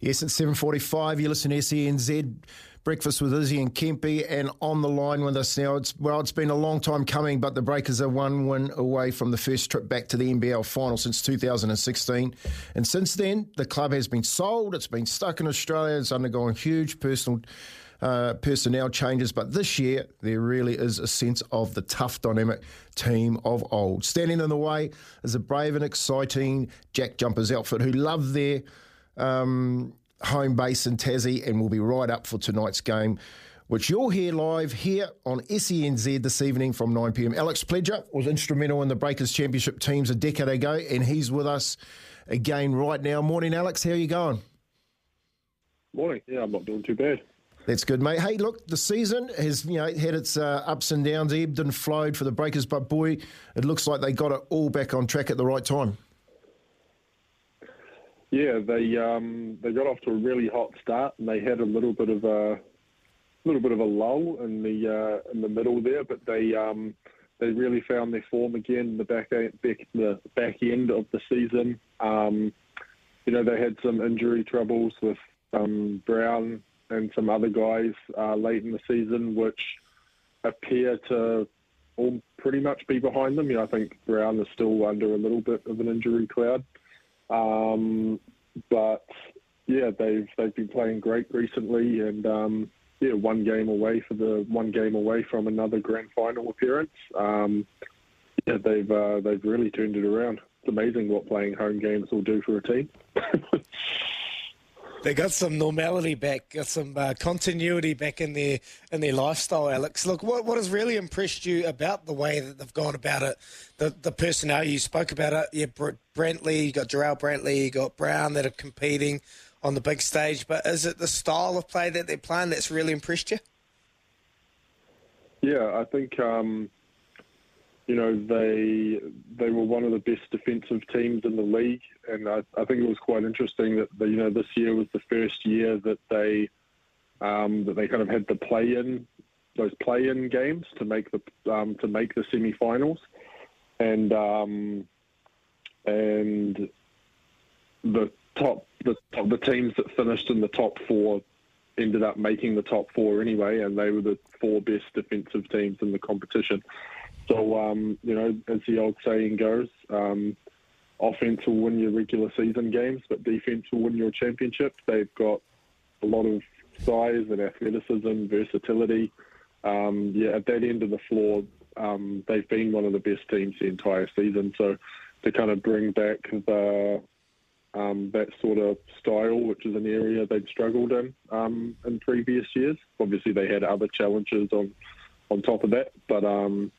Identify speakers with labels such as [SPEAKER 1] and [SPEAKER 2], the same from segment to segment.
[SPEAKER 1] Yes, it's 7.45. You listen to SENZ. Breakfast with Izzy and Kempy, and on the line with us now. It's well, it's been a long time coming, but the Breakers are one win away from the first trip back to the NBL final since 2016. And since then, the club has been sold. It's been stuck in Australia. It's undergone huge personal uh, personnel changes, but this year there really is a sense of the tough, dynamic team of old. Standing in the way is a brave and exciting Jack Jumpers outfit who love their um, home base in Tassie and we'll be right up for tonight's game, which you'll hear live here on SENZ this evening from 9 pm. Alex Pledger was instrumental in the Breakers Championship teams a decade ago, and he's with us again right now. Morning, Alex. How are you going?
[SPEAKER 2] Morning. Yeah, I'm not doing too bad.
[SPEAKER 1] That's good, mate. Hey, look, the season has you know had its uh, ups and downs, ebbed and flowed for the Breakers, but boy, it looks like they got it all back on track at the right time.
[SPEAKER 2] Yeah, they um, they got off to a really hot start, and they had a little bit of a little bit of a lull in the uh, in the middle there, but they um, they really found their form again in the back back the back end of the season. Um, you know, they had some injury troubles with um, Brown and some other guys uh, late in the season, which appear to all pretty much be behind them. You know, I think Brown is still under a little bit of an injury cloud. Um, but yeah, they've they've been playing great recently, and um, yeah, one game away for the one game away from another grand final appearance. Um, yeah, they've uh, they've really turned it around. It's amazing what playing home games will do for a team.
[SPEAKER 3] they got some normality back, got some uh, continuity back in their in their lifestyle. Alex, look, what what has really impressed you about the way that they've gone about it? The the personnel you spoke about it. Yeah, Brantley, you got Jarrell Brantley, you got Brown that are competing on the big stage. But is it the style of play that they're playing that's really impressed you?
[SPEAKER 2] Yeah, I think. Um you know, they they were one of the best defensive teams in the league, and I, I think it was quite interesting that the, you know this year was the first year that they um, that they kind of had the play-in those play-in games to make the um, to make the semi-finals, and um, and the top the top, the teams that finished in the top four ended up making the top four anyway, and they were the four best defensive teams in the competition. So, um, you know, as the old saying goes, um, offense will win your regular season games, but defense will win your championship. They've got a lot of size and athleticism, versatility. Um, yeah, at that end of the floor, um, they've been one of the best teams the entire season. So to kind of bring back the um, that sort of style, which is an area they'd struggled in um, in previous years. Obviously, they had other challenges on on top of that, but um,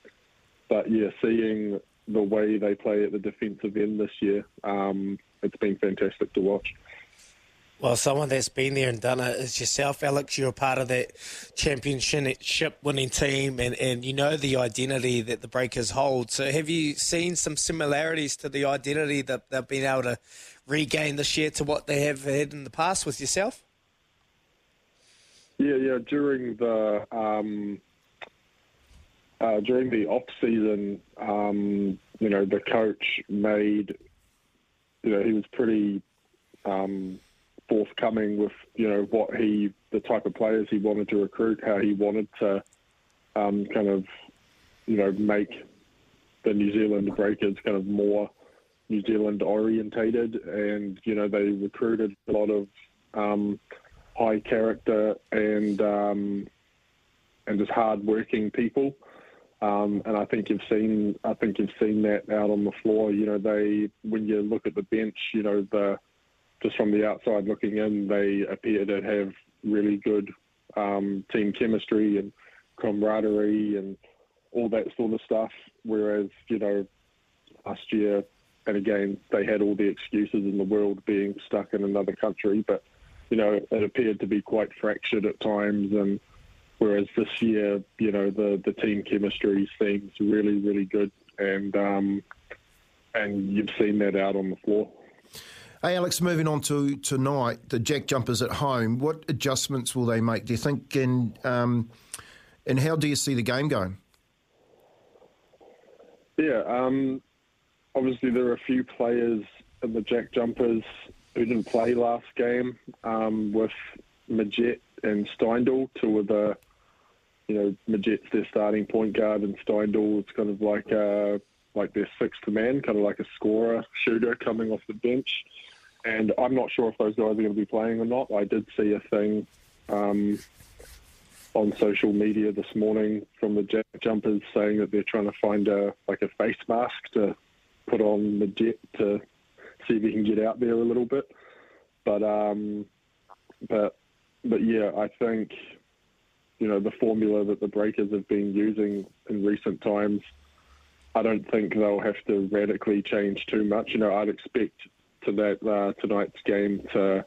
[SPEAKER 2] but yeah, seeing the way they play at the defensive end this year, um, it's been fantastic to watch.
[SPEAKER 3] Well, someone that's been there and done it is yourself, Alex. You're a part of that championship winning team and, and you know the identity that the Breakers hold. So, have you seen some similarities to the identity that they've been able to regain this year to what they have had in the past with yourself?
[SPEAKER 2] Yeah, yeah. During the um, uh, during the off season, um, you know, the coach made, you know, he was pretty um, forthcoming with, you know, what he, the type of players he wanted to recruit, how he wanted to um, kind of, you know, make the New Zealand Breakers kind of more New Zealand orientated, and you know, they recruited a lot of um, high character and um, and just hard working people. Um, and I think you've seen, I think you've seen that out on the floor. You know, they when you look at the bench, you know, the just from the outside looking in, they appear to have really good um, team chemistry and camaraderie and all that sort of stuff. Whereas, you know, last year, and again, they had all the excuses in the world being stuck in another country, but you know, it appeared to be quite fractured at times, and whereas this year, you know, the the team chemistry seems really, really good, and um, and you've seen that out on the floor.
[SPEAKER 1] Hey, Alex, moving on to tonight, the Jack Jumpers at home. What adjustments will they make, do you think? And, um, and how do you see the game going?
[SPEAKER 2] Yeah, um, obviously there are a few players in the Jack Jumpers who didn't play last game um, with Magette and Steindl, two of the, you know, Magette's their starting point guard and Steindl it's kind of like a, like their sixth man, kind of like a scorer, shooter coming off the bench. And I'm not sure if those guys are going to be playing or not. I did see a thing um, on social media this morning from the Jumpers saying that they're trying to find a like a face mask to put on the jet to see if he can get out there a little bit. But um, but but yeah, I think you know the formula that the Breakers have been using in recent times. I don't think they'll have to radically change too much. You know, I'd expect to that uh, tonight's game to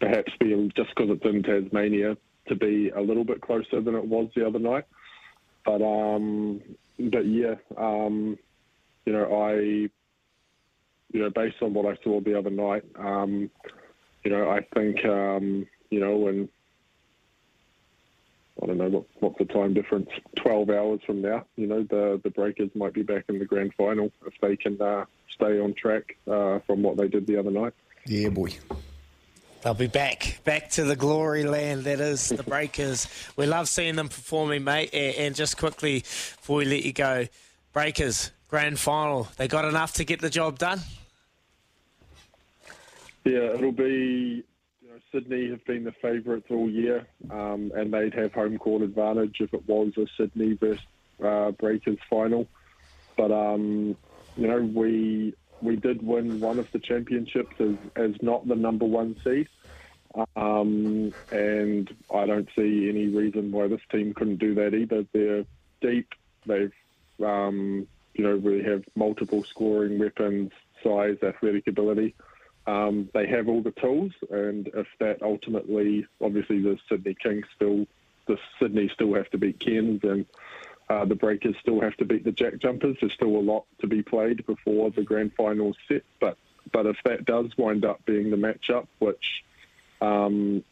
[SPEAKER 2] perhaps be just because it's in Tasmania to be a little bit closer than it was the other night. But um, but yeah, um, you know, I you know, based on what I saw the other night, um, you know, I think um, you know, and I don't know what what's the time difference. Twelve hours from now, you know, the the Breakers might be back in the grand final if they can uh, stay on track uh, from what they did the other night.
[SPEAKER 1] Yeah, boy.
[SPEAKER 3] They'll be back, back to the glory land that is the Breakers. we love seeing them performing, mate. And just quickly, before we let you go, Breakers grand final. They got enough to get the job done.
[SPEAKER 2] Yeah, it'll be. Know, Sydney have been the favourites all year, um, and they'd have home court advantage if it was a Sydney versus uh, Breakers final. But um, you know, we we did win one of the championships as, as not the number one seed. Um, and I don't see any reason why this team couldn't do that either. They're deep. They've, um, you know, really have multiple scoring weapons, size, athletic ability. Um, they have all the tools, and if that ultimately, obviously, the Sydney Kings still, the Sydney still have to beat Cairns, and uh, the Breakers still have to beat the Jack Jumpers. There's still a lot to be played before the grand final set. But but if that does wind up being the matchup, which um,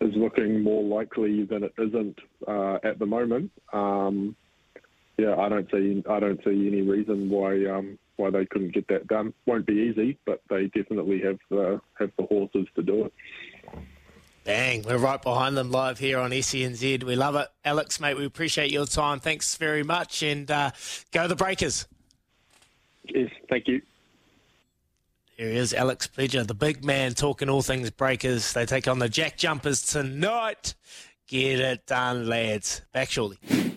[SPEAKER 2] is looking more likely than it isn't uh, at the moment, um, yeah, I don't see I don't see any reason why um, why they couldn't get that done. Won't be easy, but they definitely have the have the horses to do it.
[SPEAKER 3] Bang, we're right behind them live here on SENZ. We love it. Alex, mate, we appreciate your time. Thanks very much. And uh, go the Breakers.
[SPEAKER 2] Yes, thank you.
[SPEAKER 3] Here he is, Alex Pledger, the big man talking all things Breakers. They take on the Jack Jumpers tonight. Get it done, lads. Back shortly.